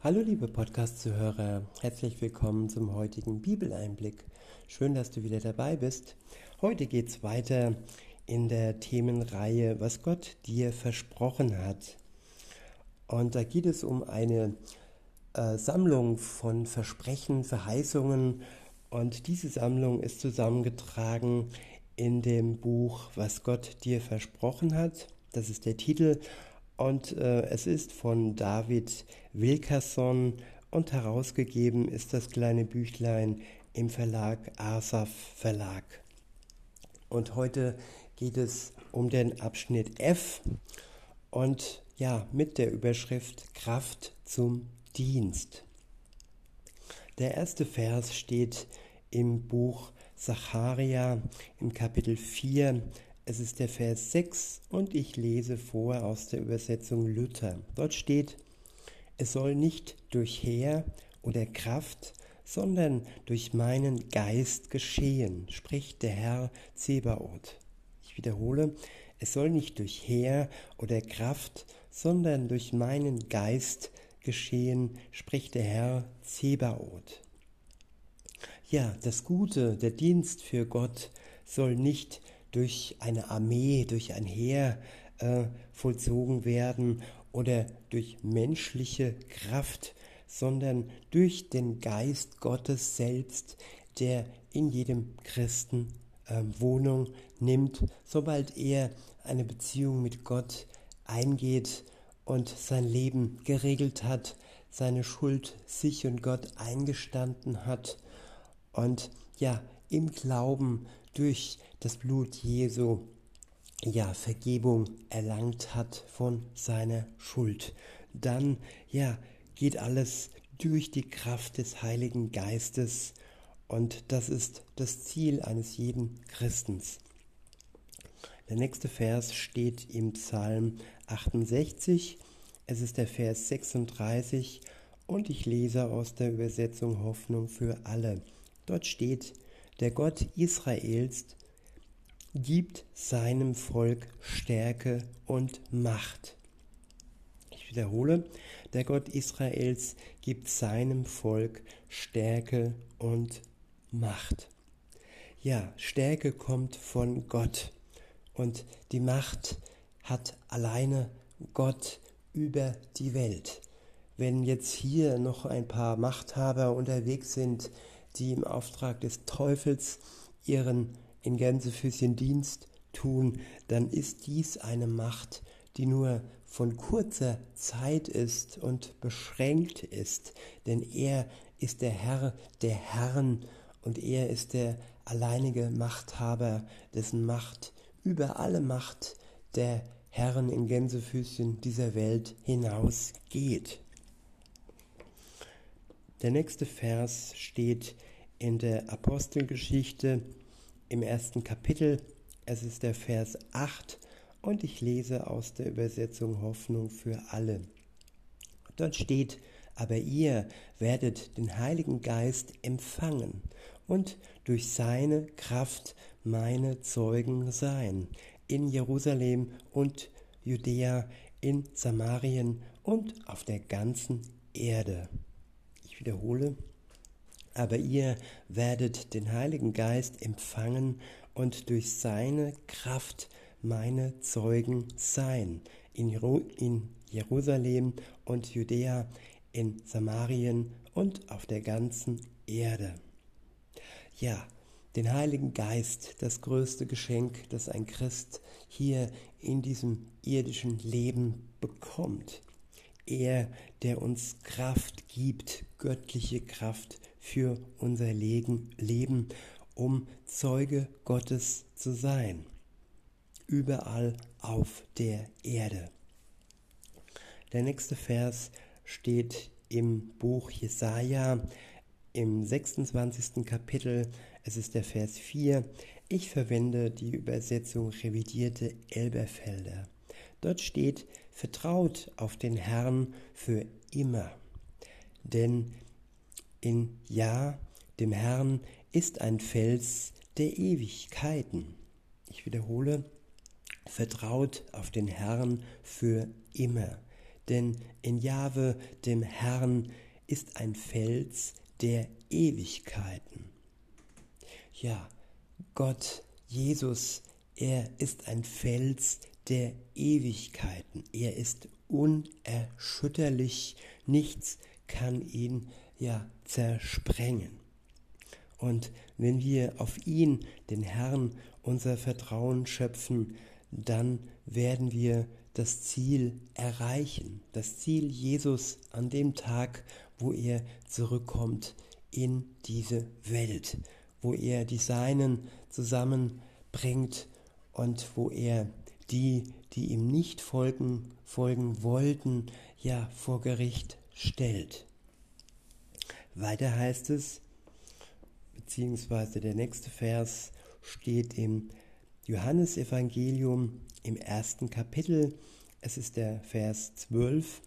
Hallo liebe Podcast-Zuhörer, herzlich willkommen zum heutigen Bibeleinblick. Schön, dass du wieder dabei bist. Heute geht es weiter in der Themenreihe, was Gott dir versprochen hat. Und da geht es um eine äh, Sammlung von Versprechen, Verheißungen. Und diese Sammlung ist zusammengetragen in dem Buch, was Gott dir versprochen hat. Das ist der Titel. Und äh, es ist von David Wilkerson und herausgegeben ist das kleine Büchlein im Verlag Asaf Verlag. Und heute geht es um den Abschnitt F und ja, mit der Überschrift Kraft zum Dienst. Der erste Vers steht im Buch Zacharia im Kapitel 4, es ist der Vers 6 und ich lese vor aus der Übersetzung Luther. Dort steht, es soll nicht durch Heer oder Kraft, sondern durch meinen Geist geschehen, spricht der Herr Zebaoth. Ich wiederhole, es soll nicht durch Heer oder Kraft, sondern durch meinen Geist geschehen, spricht der Herr Zebaoth. Ja, das Gute, der Dienst für Gott soll nicht durch eine Armee, durch ein Heer äh, vollzogen werden oder durch menschliche Kraft, sondern durch den Geist Gottes selbst, der in jedem Christen äh, Wohnung nimmt, sobald er eine Beziehung mit Gott eingeht und sein Leben geregelt hat, seine Schuld sich und Gott eingestanden hat und ja, im Glauben durch das Blut Jesu ja Vergebung erlangt hat von seiner Schuld. Dann ja geht alles durch die Kraft des Heiligen Geistes und das ist das Ziel eines jeden Christens. Der nächste Vers steht im Psalm 68. Es ist der Vers 36 und ich lese aus der Übersetzung Hoffnung für alle. Dort steht, der Gott Israels gibt seinem Volk Stärke und Macht. Ich wiederhole, der Gott Israels gibt seinem Volk Stärke und Macht. Ja, Stärke kommt von Gott und die Macht hat alleine Gott über die Welt. Wenn jetzt hier noch ein paar Machthaber unterwegs sind, die im Auftrag des Teufels ihren in Gänsefüßchen Dienst tun, dann ist dies eine Macht, die nur von kurzer Zeit ist und beschränkt ist, denn er ist der Herr der Herren und er ist der alleinige Machthaber, dessen Macht über alle Macht der Herren in Gänsefüßchen dieser Welt hinausgeht. Der nächste Vers steht in der Apostelgeschichte im ersten Kapitel. Es ist der Vers 8 und ich lese aus der Übersetzung Hoffnung für alle. Dort steht, aber ihr werdet den Heiligen Geist empfangen und durch seine Kraft meine Zeugen sein in Jerusalem und Judäa, in Samarien und auf der ganzen Erde. Ich wiederhole, aber ihr werdet den Heiligen Geist empfangen und durch seine Kraft meine Zeugen sein in, Jerusalem und Judäa, in Samarien und auf der ganzen Erde. Ja, den Heiligen Geist, das größte Geschenk, das ein Christ hier in diesem irdischen Leben bekommt. Er, der uns Kraft gibt, göttliche Kraft für unser Leben, um Zeuge Gottes zu sein. Überall auf der Erde. Der nächste Vers steht im Buch Jesaja im 26. Kapitel. Es ist der Vers 4. Ich verwende die Übersetzung revidierte Elberfelder. Dort steht, vertraut auf den Herrn für immer. Denn in Ja, dem Herrn, ist ein Fels der Ewigkeiten. Ich wiederhole, vertraut auf den Herrn für immer. denn in Jahwe, dem Herrn, ist ein Fels der Ewigkeiten. Ja, Gott, Jesus, er ist ein Fels der Ewigkeiten. Er ist unerschütterlich. Nichts kann ihn ja zersprengen. Und wenn wir auf ihn, den Herrn, unser Vertrauen schöpfen, dann werden wir das Ziel erreichen, das Ziel Jesus an dem Tag, wo er zurückkommt in diese Welt, wo er die Seinen zusammenbringt und wo er die, die ihm nicht folgen, folgen wollten, ja vor Gericht stellt. Weiter heißt es, beziehungsweise der nächste Vers steht im Johannesevangelium im ersten Kapitel. Es ist der Vers 12.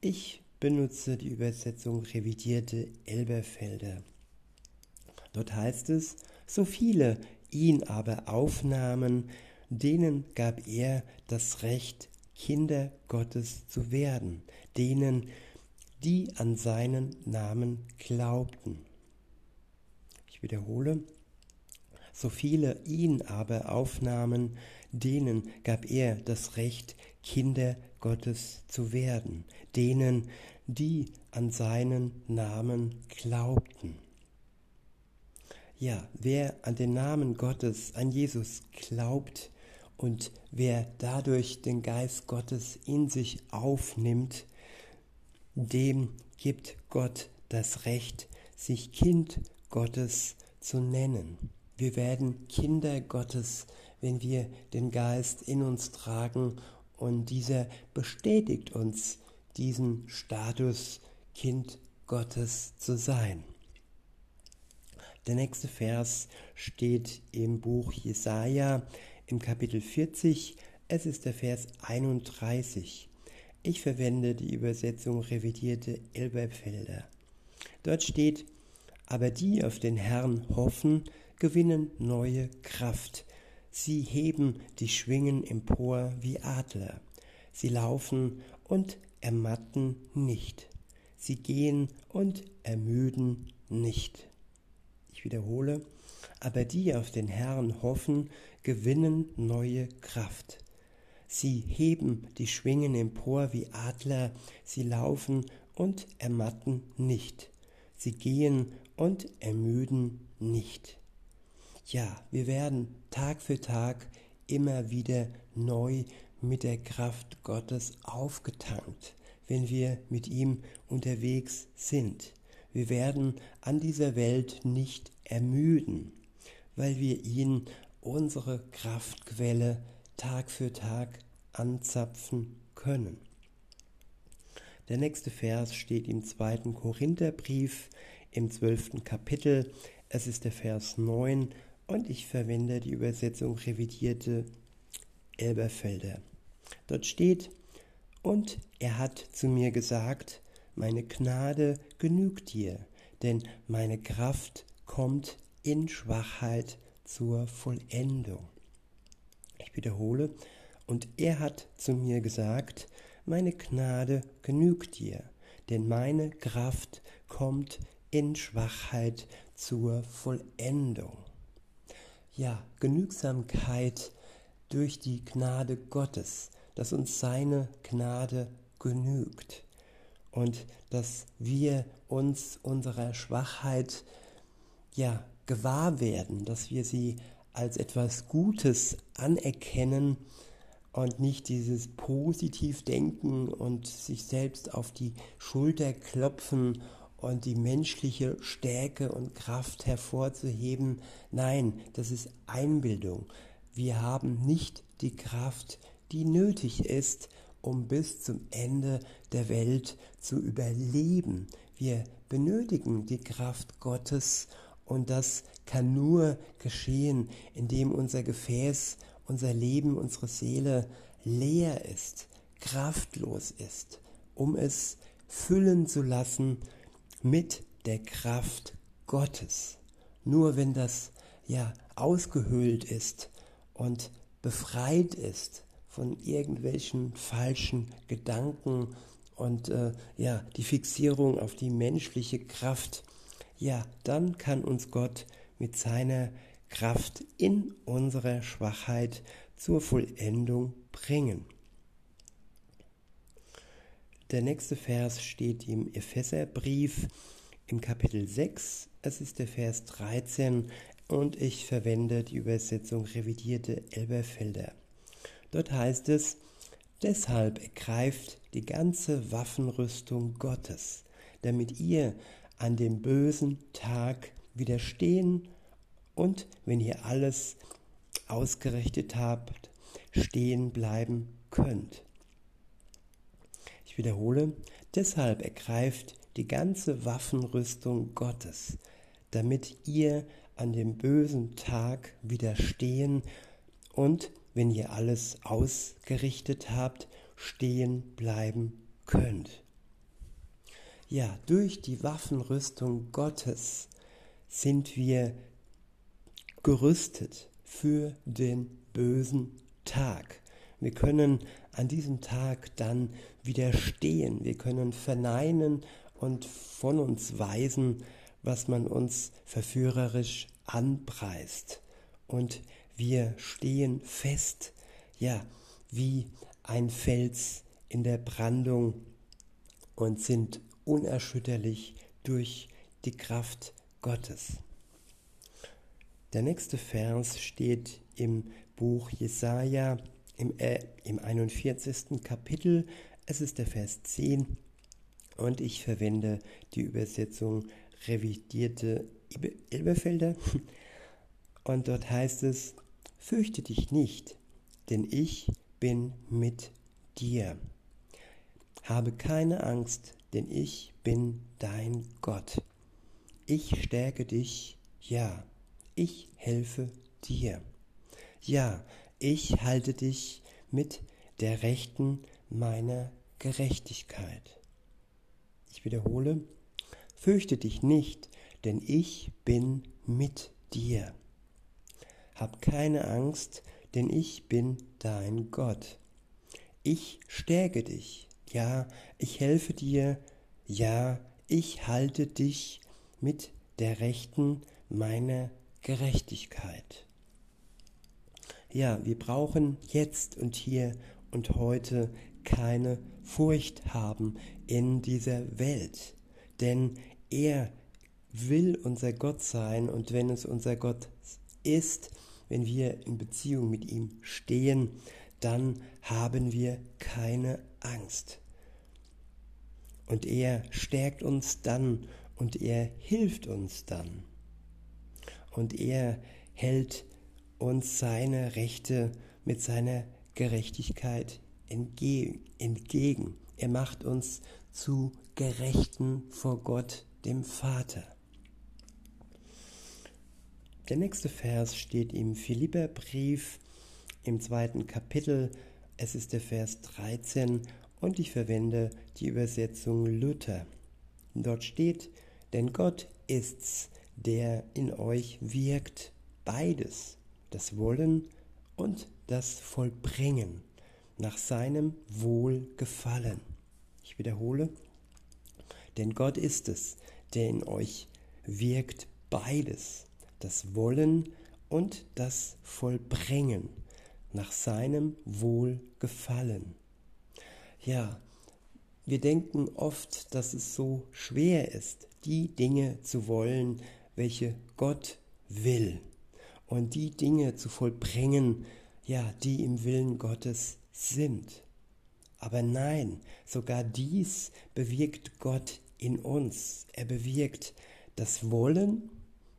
Ich benutze die Übersetzung revidierte Elberfelder. Dort heißt es, so viele ihn aber aufnahmen, denen gab er das Recht, Kinder Gottes zu werden, denen, die an seinen Namen glaubten. Ich wiederhole, so viele ihn aber aufnahmen, denen gab er das Recht, Kinder Gottes zu werden, denen, die an seinen Namen glaubten. Ja, wer an den Namen Gottes, an Jesus glaubt und wer dadurch den Geist Gottes in sich aufnimmt, dem gibt Gott das Recht, sich Kind Gottes zu nennen. Wir werden Kinder Gottes, wenn wir den Geist in uns tragen und dieser bestätigt uns diesen Status, Kind Gottes zu sein. Der nächste Vers steht im Buch Jesaja im Kapitel 40. Es ist der Vers 31. Ich verwende die Übersetzung revidierte Elberfelder. Dort steht, aber die auf den Herrn hoffen, gewinnen neue Kraft. Sie heben die Schwingen empor wie Adler. Sie laufen und ermatten nicht. Sie gehen und ermüden nicht. Ich wiederhole, aber die auf den Herrn hoffen, gewinnen neue Kraft. Sie heben die Schwingen empor wie Adler, sie laufen und ermatten nicht. Sie gehen und ermüden nicht. Ja, wir werden Tag für Tag immer wieder neu mit der Kraft Gottes aufgetankt, wenn wir mit ihm unterwegs sind. Wir werden an dieser Welt nicht ermüden, weil wir ihn, unsere Kraftquelle, Tag für Tag anzapfen können. Der nächste Vers steht im zweiten Korintherbrief im zwölften Kapitel. Es ist der Vers 9 und ich verwende die Übersetzung revidierte Elberfelder. Dort steht, und er hat zu mir gesagt, meine Gnade genügt dir, denn meine Kraft kommt in Schwachheit zur Vollendung. Wiederhole, und er hat zu mir gesagt, meine Gnade genügt dir, denn meine Kraft kommt in Schwachheit zur Vollendung. Ja, Genügsamkeit durch die Gnade Gottes, dass uns seine Gnade genügt und dass wir uns unserer Schwachheit ja gewahr werden, dass wir sie als etwas Gutes anerkennen und nicht dieses positiv denken und sich selbst auf die Schulter klopfen und die menschliche Stärke und Kraft hervorzuheben. Nein, das ist Einbildung. Wir haben nicht die Kraft, die nötig ist, um bis zum Ende der Welt zu überleben. Wir benötigen die Kraft Gottes und das kann nur geschehen, indem unser Gefäß, unser Leben, unsere Seele leer ist, kraftlos ist, um es füllen zu lassen mit der Kraft Gottes. Nur wenn das ja ausgehöhlt ist und befreit ist von irgendwelchen falschen Gedanken und äh, ja, die Fixierung auf die menschliche Kraft, ja, dann kann uns Gott mit seiner Kraft in unserer Schwachheit zur Vollendung bringen. Der nächste Vers steht im Epheserbrief im Kapitel 6. Es ist der Vers 13 und ich verwende die Übersetzung revidierte Elberfelder. Dort heißt es, deshalb ergreift die ganze Waffenrüstung Gottes, damit ihr an dem bösen Tag widerstehen und, wenn ihr alles ausgerichtet habt, stehen bleiben könnt. Ich wiederhole, deshalb ergreift die ganze Waffenrüstung Gottes, damit ihr an dem bösen Tag widerstehen und, wenn ihr alles ausgerichtet habt, stehen bleiben könnt. Ja, durch die Waffenrüstung Gottes sind wir gerüstet für den bösen Tag. Wir können an diesem Tag dann widerstehen. Wir können verneinen und von uns weisen, was man uns verführerisch anpreist. Und wir stehen fest, ja, wie ein Fels in der Brandung und sind unerschütterlich durch die Kraft Gottes. Der nächste Vers steht im Buch Jesaja im, äh, im 41. Kapitel. Es ist der Vers 10 und ich verwende die Übersetzung revidierte Elberfelder. Und dort heißt es, fürchte dich nicht, denn ich bin mit dir. Habe keine Angst, denn ich bin dein Gott. Ich stärke dich, ja, ich helfe dir. Ja, ich halte dich mit der Rechten meiner Gerechtigkeit. Ich wiederhole, fürchte dich nicht, denn ich bin mit dir. Hab keine Angst, denn ich bin dein Gott. Ich stärke dich, ja, ich helfe dir, ja, ich halte dich mit der Rechten meiner Gerechtigkeit. Ja, wir brauchen jetzt und hier und heute keine Furcht haben in dieser Welt, denn er will unser Gott sein und wenn es unser Gott ist, wenn wir in Beziehung mit ihm stehen, dann haben wir keine Angst. Und er stärkt uns dann und er hilft uns dann. Und er hält uns seine Rechte mit seiner Gerechtigkeit entgegen. Er macht uns zu Gerechten vor Gott, dem Vater. Der nächste Vers steht im Philipperbrief im zweiten Kapitel. Es ist der Vers 13 und ich verwende die Übersetzung Luther. Dort steht, denn Gott ist's, der in euch wirkt, beides, das Wollen und das Vollbringen nach seinem Wohlgefallen. Ich wiederhole, denn Gott ist es, der in euch wirkt beides, das Wollen und das Vollbringen nach seinem Wohlgefallen. Ja, wir denken oft, dass es so schwer ist, die Dinge zu wollen, welche Gott will und die Dinge zu vollbringen, ja, die im Willen Gottes sind. Aber nein, sogar dies bewirkt Gott in uns. Er bewirkt das Wollen,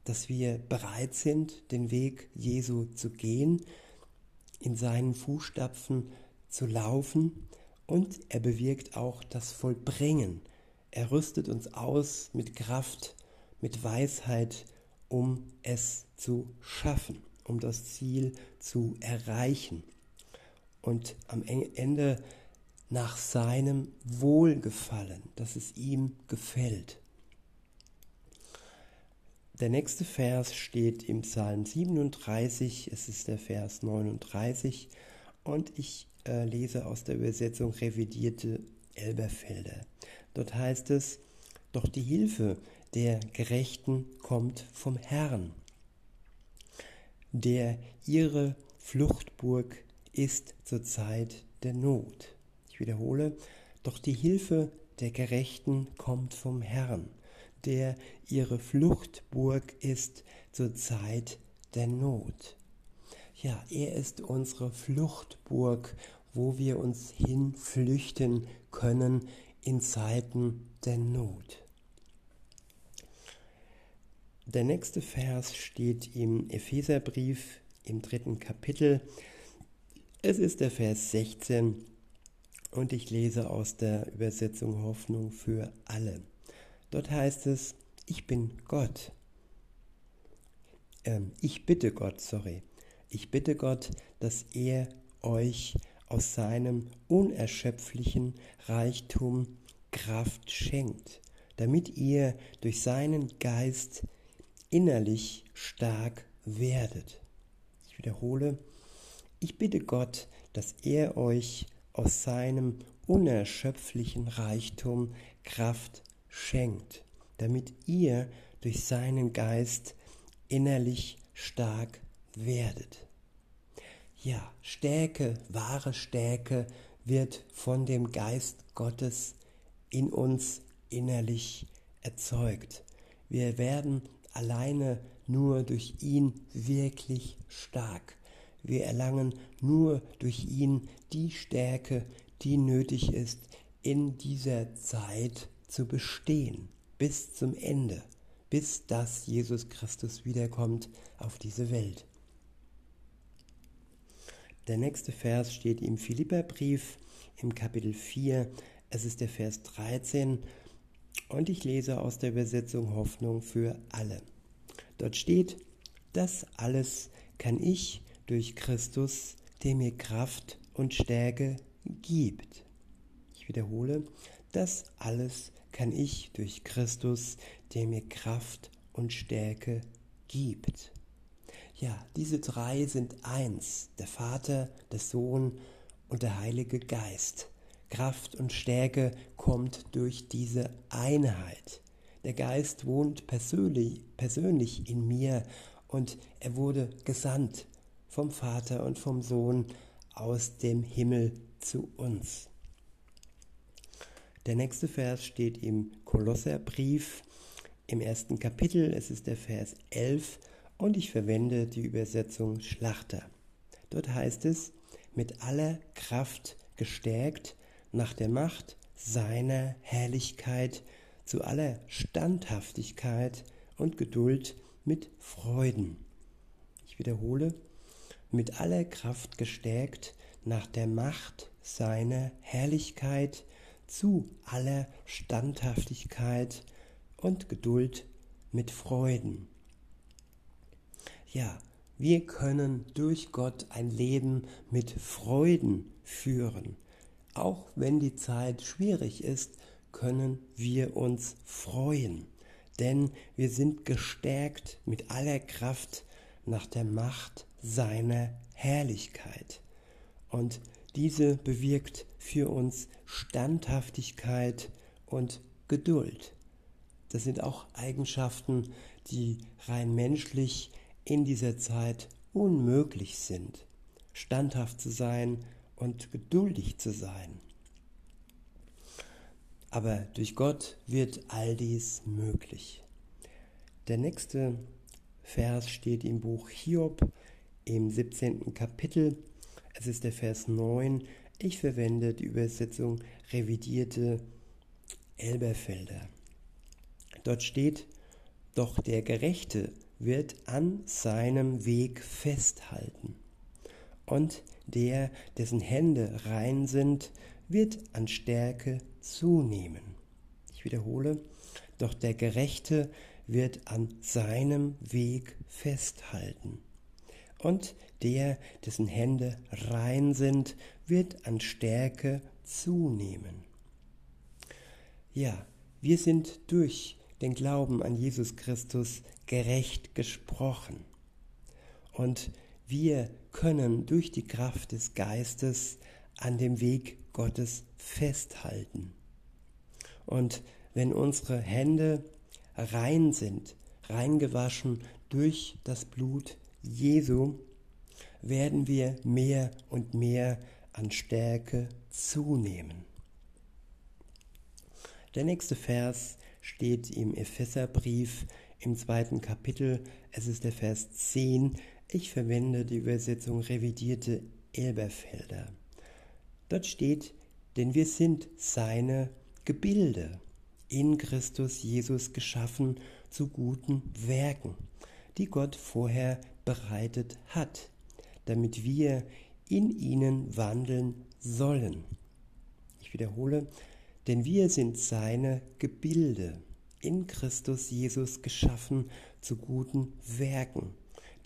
dass wir bereit sind, den Weg Jesu zu gehen, in seinen Fußstapfen zu laufen und er bewirkt auch das Vollbringen. Er rüstet uns aus mit Kraft, mit Weisheit, um es zu schaffen, um das Ziel zu erreichen und am Ende nach seinem Wohlgefallen, dass es ihm gefällt. Der nächste Vers steht im Psalm 37, es ist der Vers 39 und ich äh, lese aus der Übersetzung revidierte Elberfelder. Dort heißt es, doch die Hilfe der Gerechten kommt vom Herrn, der ihre Fluchtburg ist zur Zeit der Not. Ich wiederhole, doch die Hilfe der Gerechten kommt vom Herrn, der ihre Fluchtburg ist zur Zeit der Not. Ja, er ist unsere Fluchtburg, wo wir uns hinflüchten können in Zeiten der Not. Der nächste Vers steht im Epheserbrief im dritten Kapitel. Es ist der Vers 16 und ich lese aus der Übersetzung Hoffnung für alle. Dort heißt es, ich bin Gott. Ähm, ich bitte Gott, sorry. Ich bitte Gott, dass er euch aus seinem unerschöpflichen Reichtum Kraft schenkt, damit ihr durch seinen Geist innerlich stark werdet. Ich wiederhole, ich bitte Gott, dass er euch aus seinem unerschöpflichen Reichtum Kraft schenkt, damit ihr durch seinen Geist innerlich stark werdet. Ja, Stärke, wahre Stärke wird von dem Geist Gottes in uns innerlich erzeugt. Wir werden alleine nur durch ihn wirklich stark. Wir erlangen nur durch ihn die Stärke, die nötig ist, in dieser Zeit zu bestehen, bis zum Ende, bis dass Jesus Christus wiederkommt auf diese Welt. Der nächste Vers steht im Philipperbrief im Kapitel 4. Es ist der Vers 13 und ich lese aus der Übersetzung Hoffnung für alle. Dort steht, das alles kann ich durch Christus, der mir Kraft und Stärke gibt. Ich wiederhole, das alles kann ich durch Christus, der mir Kraft und Stärke gibt. Ja, diese drei sind eins, der Vater, der Sohn und der Heilige Geist. Kraft und Stärke kommt durch diese Einheit. Der Geist wohnt persönlich, persönlich in mir und er wurde gesandt vom Vater und vom Sohn aus dem Himmel zu uns. Der nächste Vers steht im Kolosserbrief im ersten Kapitel. Es ist der Vers 11 und ich verwende die Übersetzung Schlachter. Dort heißt es, mit aller Kraft gestärkt nach der Macht seiner Herrlichkeit zu aller Standhaftigkeit und Geduld mit Freuden. Ich wiederhole, mit aller Kraft gestärkt nach der Macht seiner Herrlichkeit zu aller Standhaftigkeit und Geduld mit Freuden. Ja, wir können durch Gott ein Leben mit Freuden führen. Auch wenn die Zeit schwierig ist, können wir uns freuen, denn wir sind gestärkt mit aller Kraft nach der Macht seiner Herrlichkeit. Und diese bewirkt für uns Standhaftigkeit und Geduld. Das sind auch Eigenschaften, die rein menschlich in dieser Zeit unmöglich sind, standhaft zu sein und geduldig zu sein. Aber durch Gott wird all dies möglich. Der nächste Vers steht im Buch Hiob im 17. Kapitel. Es ist der Vers 9. Ich verwende die Übersetzung revidierte Elberfelder. Dort steht, doch der Gerechte wird an seinem Weg festhalten. Und der, dessen Hände rein sind, wird an Stärke zunehmen. Ich wiederhole, doch der Gerechte wird an seinem Weg festhalten. Und der, dessen Hände rein sind, wird an Stärke zunehmen. Ja, wir sind durch den Glauben an Jesus Christus gerecht gesprochen. Und wir können durch die Kraft des Geistes an dem Weg Gottes festhalten. Und wenn unsere Hände rein sind, reingewaschen durch das Blut Jesu, werden wir mehr und mehr an Stärke zunehmen. Der nächste Vers steht im Epheserbrief im zweiten Kapitel. Es ist der Vers 10. Ich verwende die Übersetzung revidierte Elberfelder. Dort steht, denn wir sind seine Gebilde, in Christus Jesus geschaffen zu guten Werken, die Gott vorher bereitet hat, damit wir in ihnen wandeln sollen. Ich wiederhole, denn wir sind seine Gebilde, in Christus Jesus geschaffen zu guten Werken,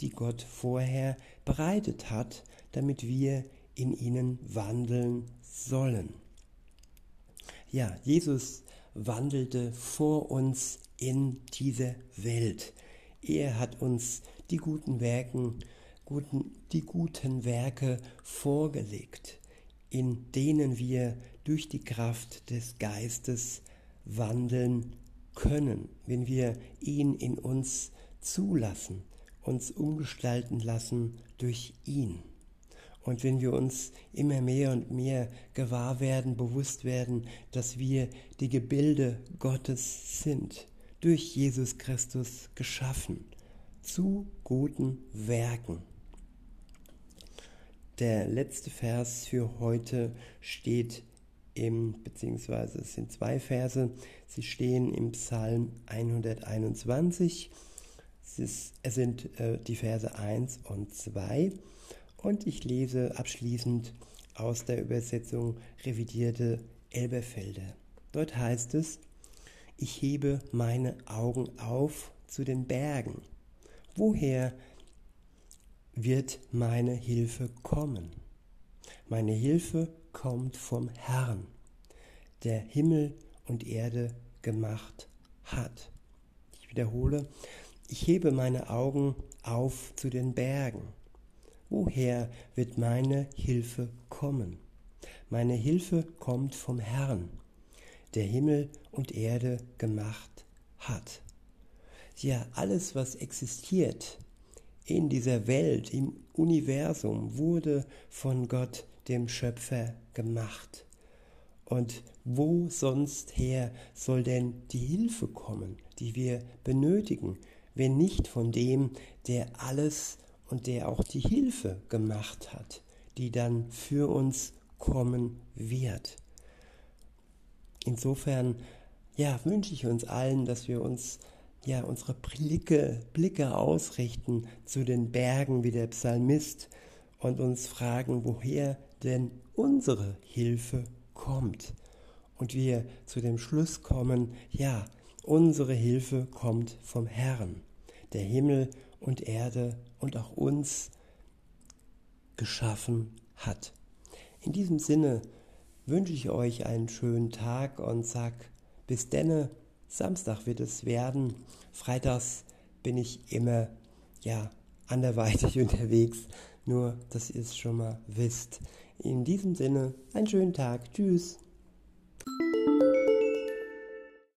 die Gott vorher bereitet hat, damit wir in ihnen wandeln sollen. Ja, Jesus wandelte vor uns in diese Welt. Er hat uns die guten Werken, guten, die guten Werke vorgelegt, in denen wir durch die Kraft des Geistes wandeln können, wenn wir ihn in uns zulassen, uns umgestalten lassen durch ihn. Und wenn wir uns immer mehr und mehr gewahr werden, bewusst werden, dass wir die Gebilde Gottes sind, durch Jesus Christus geschaffen, zu guten Werken. Der letzte Vers für heute steht im, beziehungsweise es sind zwei Verse, sie stehen im Psalm 121. Es, ist, es sind äh, die Verse 1 und 2 und ich lese abschließend aus der Übersetzung revidierte Elberfelder. Dort heißt es, ich hebe meine Augen auf zu den Bergen. Woher wird meine Hilfe kommen? Meine Hilfe kommt vom Herrn, der Himmel und Erde gemacht hat. Ich wiederhole, ich hebe meine Augen auf zu den Bergen. Woher wird meine Hilfe kommen? Meine Hilfe kommt vom Herrn, der Himmel und Erde gemacht hat. Ja, alles, was existiert in dieser Welt, im Universum, wurde von Gott dem Schöpfer gemacht. Und wo sonst her soll denn die Hilfe kommen, die wir benötigen, wenn nicht von dem, der alles und der auch die Hilfe gemacht hat, die dann für uns kommen wird. Insofern, ja, wünsche ich uns allen, dass wir uns ja unsere Blicke, Blicke ausrichten zu den Bergen wie der Psalmist und uns fragen, woher denn unsere Hilfe kommt. Und wir zu dem Schluss kommen, ja, unsere Hilfe kommt vom Herrn, der Himmel und Erde und auch uns geschaffen hat. In diesem Sinne wünsche ich euch einen schönen Tag und sag bis denne. Samstag wird es werden. Freitags bin ich immer ja anderweitig unterwegs. Nur, dass ihr es schon mal wisst. In diesem Sinne, einen schönen Tag. Tschüss.